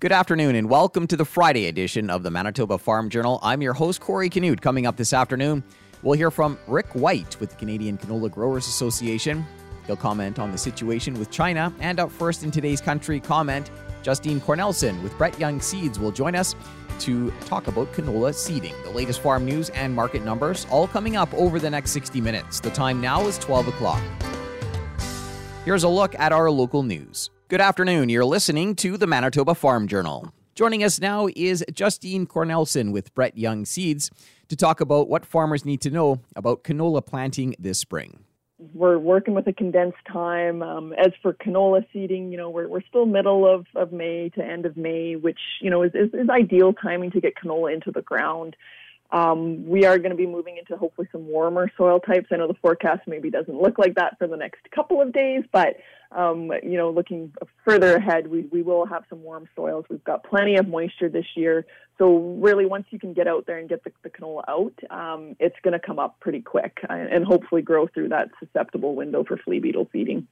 Good afternoon and welcome to the Friday edition of the Manitoba Farm Journal. I'm your host, Corey Canute. Coming up this afternoon, we'll hear from Rick White with the Canadian Canola Growers Association. He'll comment on the situation with China. And up first in today's country comment, Justine Cornelson with Brett Young Seeds will join us to talk about canola seeding. The latest farm news and market numbers all coming up over the next 60 minutes. The time now is 12 o'clock. Here's a look at our local news. Good afternoon. You're listening to the Manitoba Farm Journal. Joining us now is Justine Cornelson with Brett Young Seeds to talk about what farmers need to know about canola planting this spring. We're working with a condensed time. Um, as for canola seeding, you know, we're, we're still middle of, of May to end of May, which, you know, is, is, is ideal timing to get canola into the ground. Um, we are going to be moving into hopefully some warmer soil types. I know the forecast maybe doesn't look like that for the next couple of days, but um, you know, looking further ahead, we, we will have some warm soils. We've got plenty of moisture this year. So really, once you can get out there and get the, the canola out, um, it's going to come up pretty quick and hopefully grow through that susceptible window for flea beetle feeding.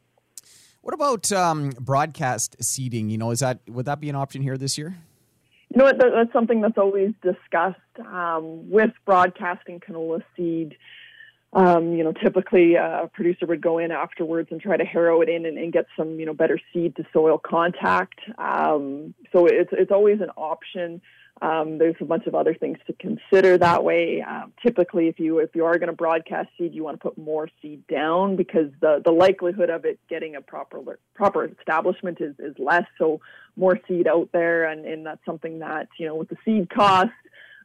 What about um, broadcast seeding? You know, is that would that be an option here this year? You know what? That's something that's always discussed um, with broadcasting canola seed. Um, you know, typically a producer would go in afterwards and try to harrow it in and, and get some, you know, better seed to soil contact. Um, so it's it's always an option. Um, there's a bunch of other things to consider that way. Um, typically, if you if you are going to broadcast seed, you want to put more seed down because the the likelihood of it getting a proper proper establishment is is less. So more seed out there, and and that's something that you know with the seed cost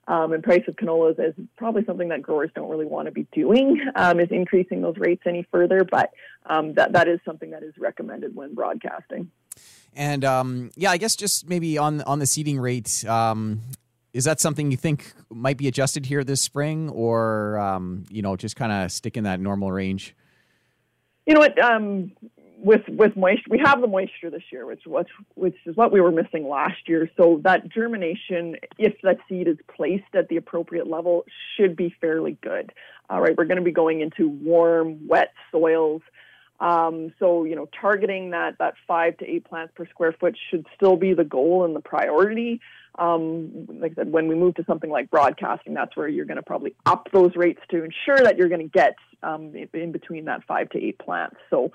um, and price of canola is probably something that growers don't really want to be doing um, is increasing those rates any further but um, that, that is something that is recommended when broadcasting and um, yeah i guess just maybe on on the seeding rate um, is that something you think might be adjusted here this spring or um, you know just kind of stick in that normal range you know what with with moisture, we have the moisture this year, which what which is what we were missing last year. So that germination, if that seed is placed at the appropriate level, should be fairly good. All right, we're going to be going into warm, wet soils. Um, so you know, targeting that that five to eight plants per square foot should still be the goal and the priority. Um, like I said, when we move to something like broadcasting, that's where you're going to probably up those rates to ensure that you're going to get um, in between that five to eight plants. So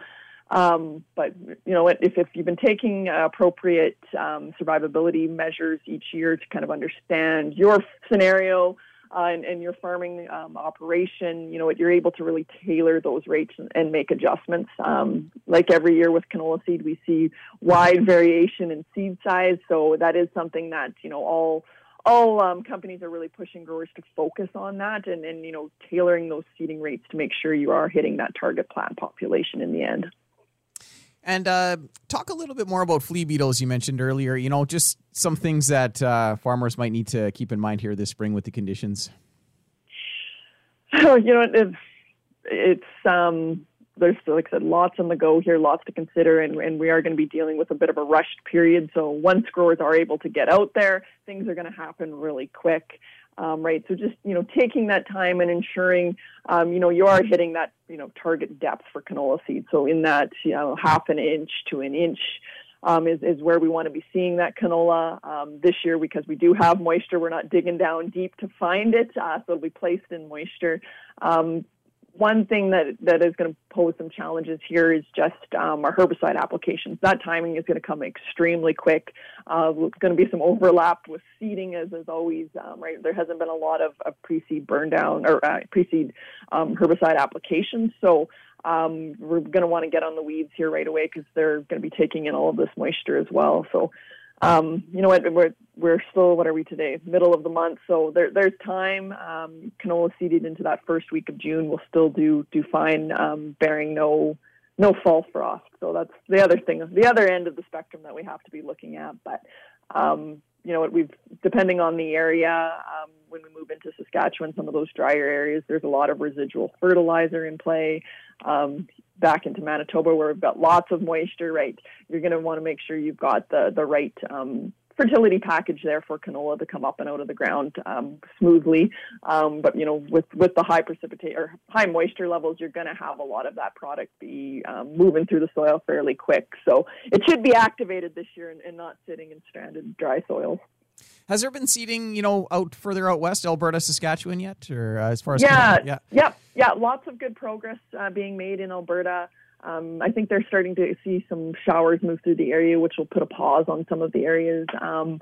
um, but you know, if, if you've been taking appropriate um, survivability measures each year to kind of understand your scenario uh, and, and, your farming um, operation, you know, you're able to really tailor those rates and, and make adjustments. Um, like every year with canola seed, we see wide variation in seed size, so that is something that you know all all um, companies are really pushing growers to focus on that and, and you know tailoring those seeding rates to make sure you are hitting that target plant population in the end. And uh, talk a little bit more about flea beetles you mentioned earlier. You know, just some things that uh, farmers might need to keep in mind here this spring with the conditions. Oh, you know, it's, it's um, there's like I said, lots on the go here, lots to consider, and, and we are going to be dealing with a bit of a rushed period. So once growers are able to get out there, things are going to happen really quick um, right? So just you know taking that time and ensuring um, you know you are hitting that you know target depth for canola seed. So in that you know half an inch to an inch. Um, is, is where we want to be seeing that canola um, this year because we do have moisture. We're not digging down deep to find it, uh, so it'll be placed in moisture. One thing that, that is going to pose some challenges here is just um, our herbicide applications. That timing is going to come extremely quick. Uh, there's going to be some overlap with seeding, as is always, um, right? There hasn't been a lot of, of pre-seed burn down or uh, pre-seed um, herbicide applications. So um, we're going to want to get on the weeds here right away because they're going to be taking in all of this moisture as well. So um, you know what? We're, we're still, what are we today? Middle of the month. So there, there's time. Um, canola seeded into that first week of June will still do, do fine, um, bearing no, no fall frost. So that's the other thing, the other end of the spectrum that we have to be looking at. But, um, you know what, we've, depending on the area, um, when we move into Saskatchewan, some of those drier areas, there's a lot of residual fertilizer in play. Um, back into Manitoba where we've got lots of moisture, right? You're going to want to make sure you've got the the right um, fertility package there for canola to come up and out of the ground um, smoothly. Um, but you know, with with the high precipitate or high moisture levels, you're going to have a lot of that product be um, moving through the soil fairly quick. So it should be activated this year and, and not sitting in stranded dry soils. Has there been seeding, you know, out further out west, Alberta, Saskatchewan yet, or uh, as far as yeah, yeah, yeah, yeah, lots of good progress uh, being made in Alberta. Um, I think they're starting to see some showers move through the area, which will put a pause on some of the areas. Um,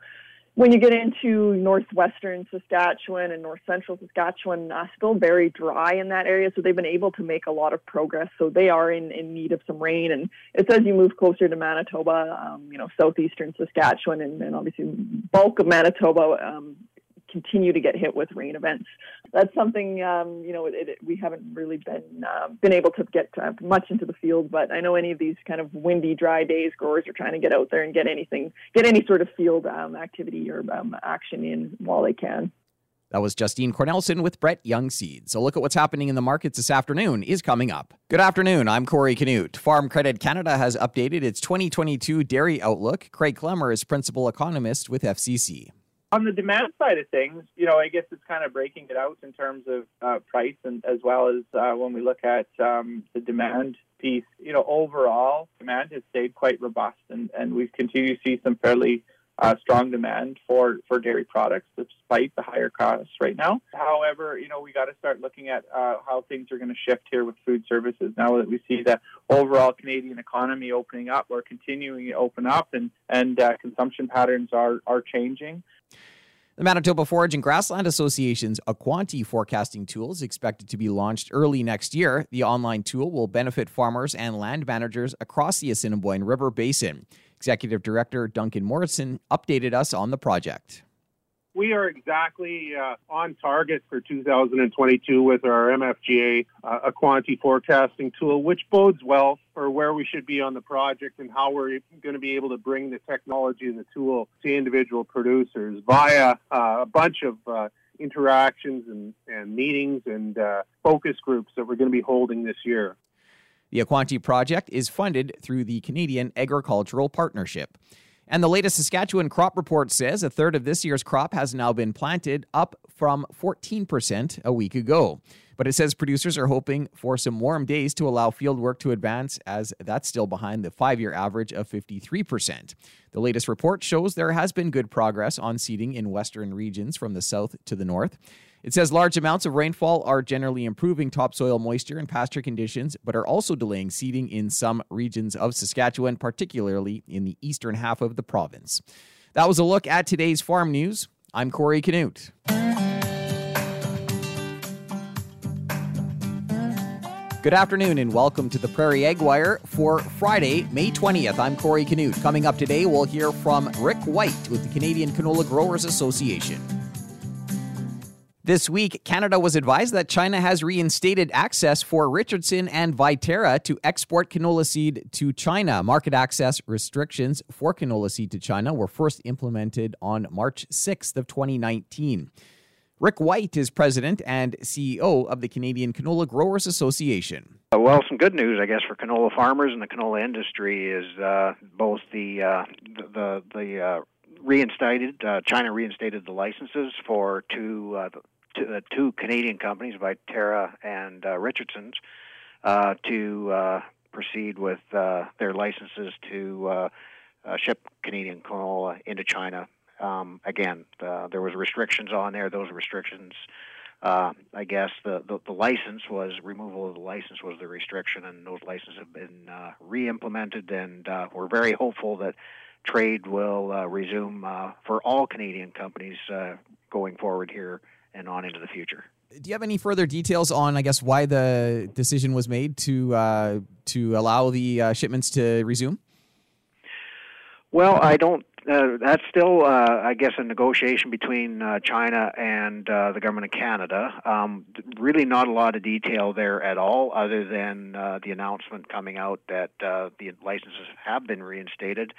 when you get into northwestern Saskatchewan and north central Saskatchewan, uh, still very dry in that area. So they've been able to make a lot of progress. So they are in, in need of some rain. And it's as you move closer to Manitoba, um, you know, southeastern Saskatchewan and, and obviously bulk of Manitoba, um, continue to get hit with rain events. That's something um, you know it, it, we haven't really been uh, been able to get uh, much into the field. But I know any of these kind of windy, dry days, growers are trying to get out there and get anything, get any sort of field um, activity or um, action in while they can. That was Justine Cornelson with Brett Young Seeds. So look at what's happening in the markets this afternoon is coming up. Good afternoon. I'm Corey Canute. Farm Credit Canada has updated its 2022 dairy outlook. Craig Klemmer is principal economist with FCC. On the demand side of things, you know, I guess it's kind of breaking it out in terms of uh, price and as well as uh, when we look at um, the demand piece, you know, overall demand has stayed quite robust and, and we've continued to see some fairly uh, strong demand for, for dairy products despite the higher costs right now. However, you know, we got to start looking at uh, how things are going to shift here with food services now that we see the overall Canadian economy opening up or continuing to open up and, and uh, consumption patterns are, are changing. The Manitoba Forage and Grassland Association's Aquanti forecasting tool is expected to be launched early next year. The online tool will benefit farmers and land managers across the Assiniboine River Basin. Executive Director Duncan Morrison updated us on the project we are exactly uh, on target for 2022 with our MFGA uh, Aquanti forecasting tool, which bodes well for where we should be on the project and how we're going to be able to bring the technology and the tool to individual producers via uh, a bunch of uh, interactions and, and, meetings and uh, focus groups that we're going to be holding this year. The Aquanti project is funded through the Canadian Agricultural Partnership. And the latest Saskatchewan crop report says a third of this year's crop has now been planted, up from 14% a week ago. But it says producers are hoping for some warm days to allow field work to advance, as that's still behind the five year average of 53%. The latest report shows there has been good progress on seeding in western regions from the south to the north. It says large amounts of rainfall are generally improving topsoil moisture and pasture conditions, but are also delaying seeding in some regions of Saskatchewan, particularly in the eastern half of the province. That was a look at today's farm news. I'm Corey Canute. Good afternoon and welcome to the Prairie Ag Wire for Friday, May 20th. I'm Corey Canute. Coming up today, we'll hear from Rick White with the Canadian Canola Growers Association. This week, Canada was advised that China has reinstated access for Richardson and Viterra to export canola seed to China. Market access restrictions for canola seed to China were first implemented on March 6th of 2019. Rick White is president and CEO of the Canadian Canola Growers Association. Uh, well, some good news, I guess, for canola farmers and the canola industry is uh, both the uh, the the, uh, reinstated uh, China reinstated the licenses for two uh, two, uh, two Canadian companies, Viterra and uh, Richardson's, uh, to proceed with their licenses to ship Canadian canola into China. Um, again, there was restrictions on there. Those restrictions, uh, I guess, the, the, the license was removal of the license was the restriction, and those licenses have been uh, re-implemented, and uh, we're very hopeful that trade will uh, resume uh, for all Canadian companies uh, going forward here and on into the future. Do you have any further details on, I guess, why the decision was made to uh, to allow the uh, shipments to resume? Well, I don't. Uh, that's still, uh, I guess, a negotiation between uh, China and uh, the government of Canada. Um, really, not a lot of detail there at all, other than the announcement coming out that the licenses have been reinstated.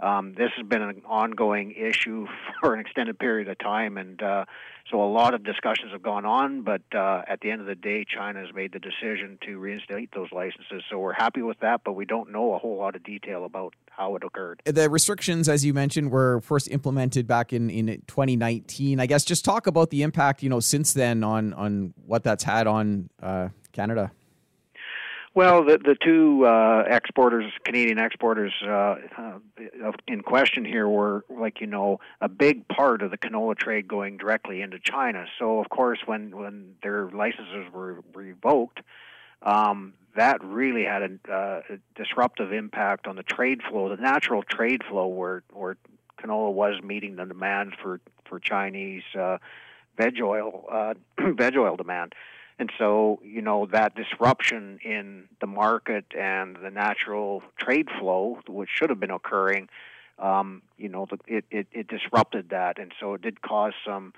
Um, this has been an ongoing issue for an extended period of time, and uh, so a lot of discussions have gone on. But uh, at the end of the day, China has made the decision to reinstate those licenses. So we're happy with that, but we don't know a whole lot of detail about how it occurred. The restrictions, as you mentioned, were first implemented back in, in 2019. I guess just talk about the impact, you know, since then on on what that's had on uh, Canada. Well, the the two uh, exporters, Canadian exporters uh, uh, in question here, were like you know a big part of the canola trade going directly into China. So of course, when when their licenses were revoked, um, that really had a, uh, a disruptive impact on the trade flow, the natural trade flow, where where canola was meeting the demand for for Chinese uh, veg oil uh, veg oil demand. And so, you know, that disruption in the market and the natural trade flow, which should have been occurring, um, you know, it, it, it, disrupted that. And so it did cause some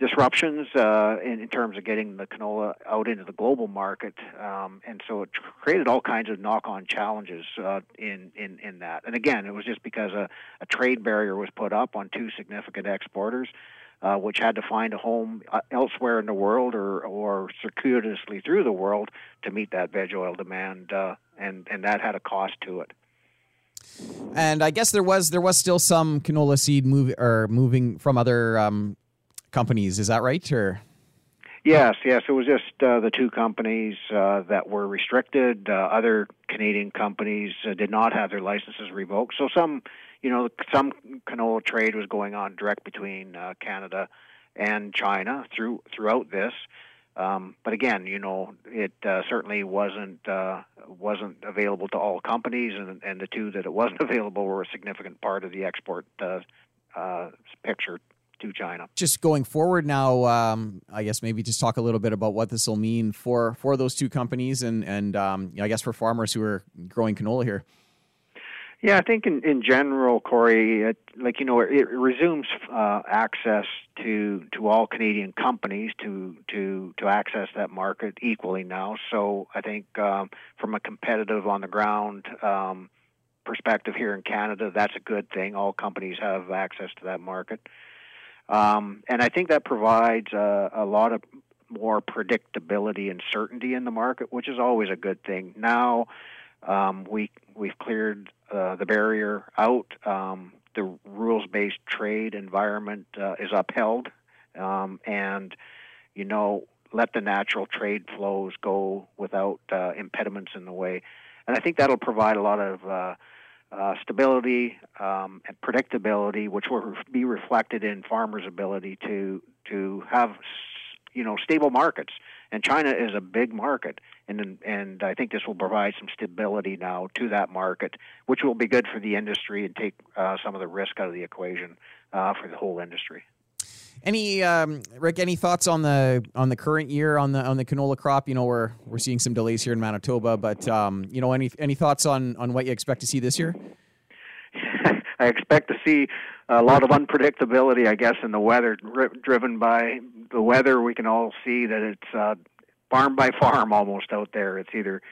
disruptions uh, in, in, terms of getting the canola out into the global market. Um, and so it created all kinds of knock on challenges uh, in, in, in that. And again, it was just because a, a trade barrier was put up on two significant exporters uh, which had to find a home uh, elsewhere in the world or, or circuitously through the world to meet that veg oil demand, uh, and and that had a cost to it. And I guess there was there was still some canola seed move or moving from other um, companies. Is that right? Or Yes, yes. It was just uh, the two companies uh, that were restricted. Uh, other Canadian companies uh, did not have their licenses revoked. So some you know, some canola trade was going on direct between uh, Canada and China through throughout this. Um, but again, you know, it uh, certainly wasn't uh, wasn't available to all companies, and, and the two that it wasn't available were a significant part of the export uh, uh, picture to China. Just going forward now, um, I guess maybe just talk a little bit about what this will mean for for those two companies, and and um, I guess for farmers who are growing canola here. Yeah, I think in, in general, Corey, it, like you know, it, it resumes uh, access to to all Canadian companies to to to access that market equally now. So I think um, from a competitive on the ground um, perspective here in Canada, that's a good thing. All companies have access to that market, um, and I think that provides a, a lot of more predictability and certainty in the market, which is always a good thing. Now um, we we've cleared uh, the barrier out. Um, the rules-based trade environment uh, is upheld, um, and you know let the natural trade flows go without uh, impediments in the way. And I think that'll provide a lot of uh, uh, stability um, and predictability, which will be reflected in farmers' ability to to have you know stable markets. And China is a big market, and and I think this will provide some stability now to that market, which will be good for the industry and take uh, some of the risk out of the equation uh, for the whole industry. Any um, Rick? Any thoughts on the on the current year on the on the canola crop? You know, we're we're seeing some delays here in Manitoba, but um, you know, any any thoughts on on what you expect to see this year? I expect to see a lot of unpredictability, I guess, in the weather, driven by the weather. We can all see that it's uh, farm by farm almost out there. It's either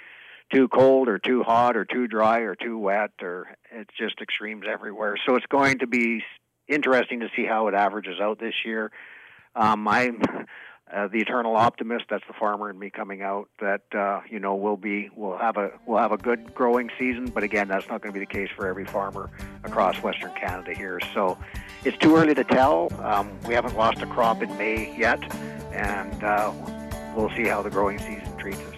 too cold or too hot or too dry or too wet or it's just extremes everywhere. So it's going to be interesting to see how it averages out this year. Um, I'm uh, the eternal optimist. That's the farmer in me coming out. That uh, you know will be we'll have a we'll have a good growing season. But again, that's not going to be the case for every farmer across Western Canada here. So it's too early to tell. Um, we haven't lost a crop in May yet, and uh, we'll see how the growing season treats us.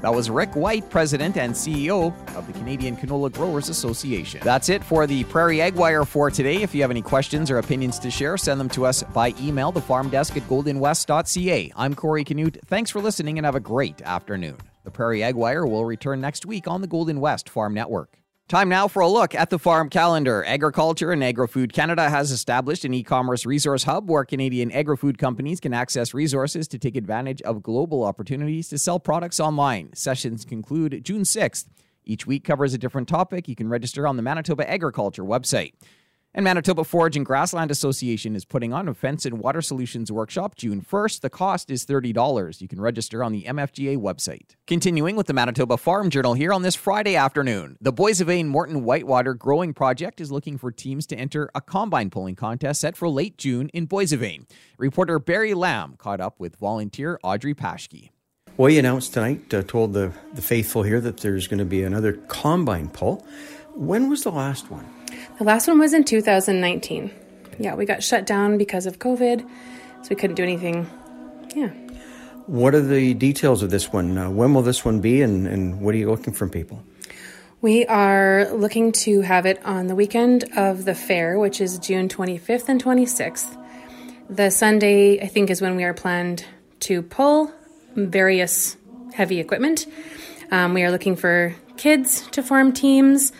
That was Rick White, President and CEO of the Canadian Canola Growers Association. That's it for the Prairie Ag Wire for today. If you have any questions or opinions to share, send them to us by email, thefarmdesk at goldenwest.ca. I'm Corey Canute. Thanks for listening and have a great afternoon. The Prairie Ag Wire will return next week on the Golden West Farm Network. Time now for a look at the farm calendar. Agriculture and Agri-Food Canada has established an e commerce resource hub where Canadian agri food companies can access resources to take advantage of global opportunities to sell products online. Sessions conclude June 6th. Each week covers a different topic. You can register on the Manitoba Agriculture website. And Manitoba Forage and Grassland Association is putting on a Fence and Water Solutions workshop June 1st. The cost is $30. You can register on the MFGA website. Continuing with the Manitoba Farm Journal here on this Friday afternoon. The Boissevain Morton Whitewater Growing Project is looking for teams to enter a combine pulling contest set for late June in Boissevain. Reporter Barry Lamb caught up with volunteer Audrey Paschke. Well, you announced tonight, uh, told the, the faithful here that there's going to be another combine pull. When was the last one? The last one was in 2019. Yeah, we got shut down because of COVID, so we couldn't do anything. Yeah. What are the details of this one? Uh, when will this one be, and, and what are you looking for from people? We are looking to have it on the weekend of the fair, which is June 25th and 26th. The Sunday, I think, is when we are planned to pull various heavy equipment. Um, we are looking for kids to form teams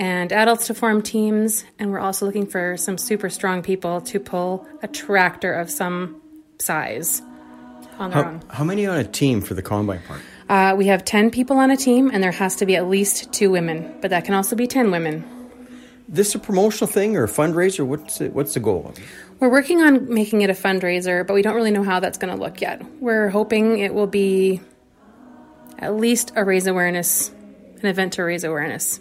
and adults to form teams. And we're also looking for some super strong people to pull a tractor of some size on their how, own. How many on a team for the combine part? Uh, we have 10 people on a team, and there has to be at least two women, but that can also be 10 women. This a promotional thing or a fundraiser? What's it, what's the goal? We're working on making it a fundraiser, but we don't really know how that's going to look yet. We're hoping it will be at least a raise awareness, an event to raise awareness.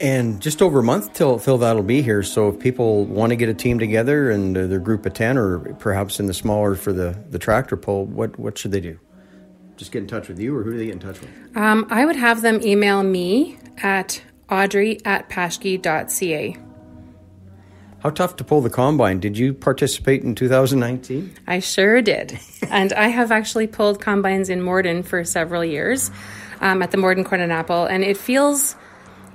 And just over a month till, till that'll be here. So if people want to get a team together and uh, their group of 10 or perhaps in the smaller for the, the tractor pull, what, what should they do? Just get in touch with you or who do they get in touch with? Um, I would have them email me at audrey at paschke.ca. How tough to pull the combine? Did you participate in 2019? I sure did. and I have actually pulled combines in Morden for several years um, at the Morden Corn and Apple, and it feels –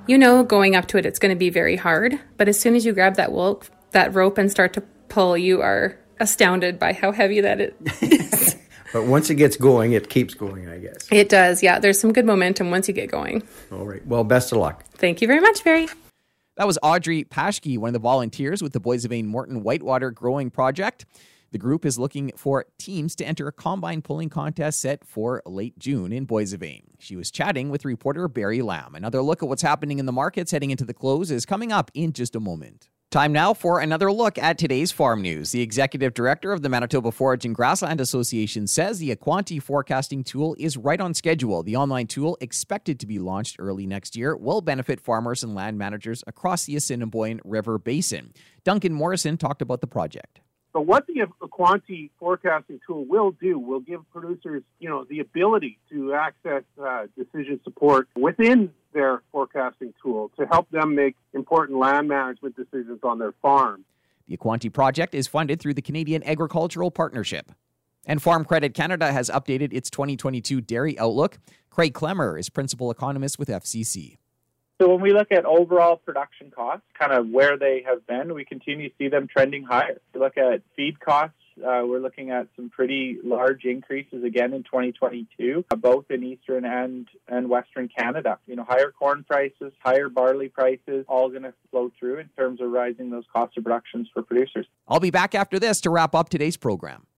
you know going up to it it's going to be very hard but as soon as you grab that wool, that rope and start to pull you are astounded by how heavy that is. But once it gets going it keeps going i guess. It does yeah. There's some good momentum once you get going. All right. Well best of luck. Thank you very much barry. That was audrey paschke one of the volunteers with the boissevain morton whitewater growing project the group is looking for teams to enter a combine pulling contest set for late June in Boissevain. She was chatting with reporter Barry Lamb. Another look at what's happening in the markets heading into the close is coming up in just a moment. Time now for another look at today's farm news. The executive director of the Manitoba Forage and Grassland Association says the Aquanti forecasting tool is right on schedule. The online tool, expected to be launched early next year, will benefit farmers and land managers across the Assiniboine River Basin. Duncan Morrison talked about the project. But what the Aquanti forecasting tool will do will give producers, you know, the ability to access uh, decision support within their forecasting tool to help them make important land management decisions on their farm. The Aquanti project is funded through the Canadian Agricultural Partnership. And Farm Credit Canada has updated its 2022 dairy outlook. Craig Klemmer is principal economist with FCC. So when we look at overall production costs, kind of where they have been, we continue to see them trending higher. We look at feed costs, uh, we're looking at some pretty large increases again in 2022, uh, both in eastern and and western Canada. You know, higher corn prices, higher barley prices, all going to flow through in terms of rising those costs of productions for producers. I'll be back after this to wrap up today's program.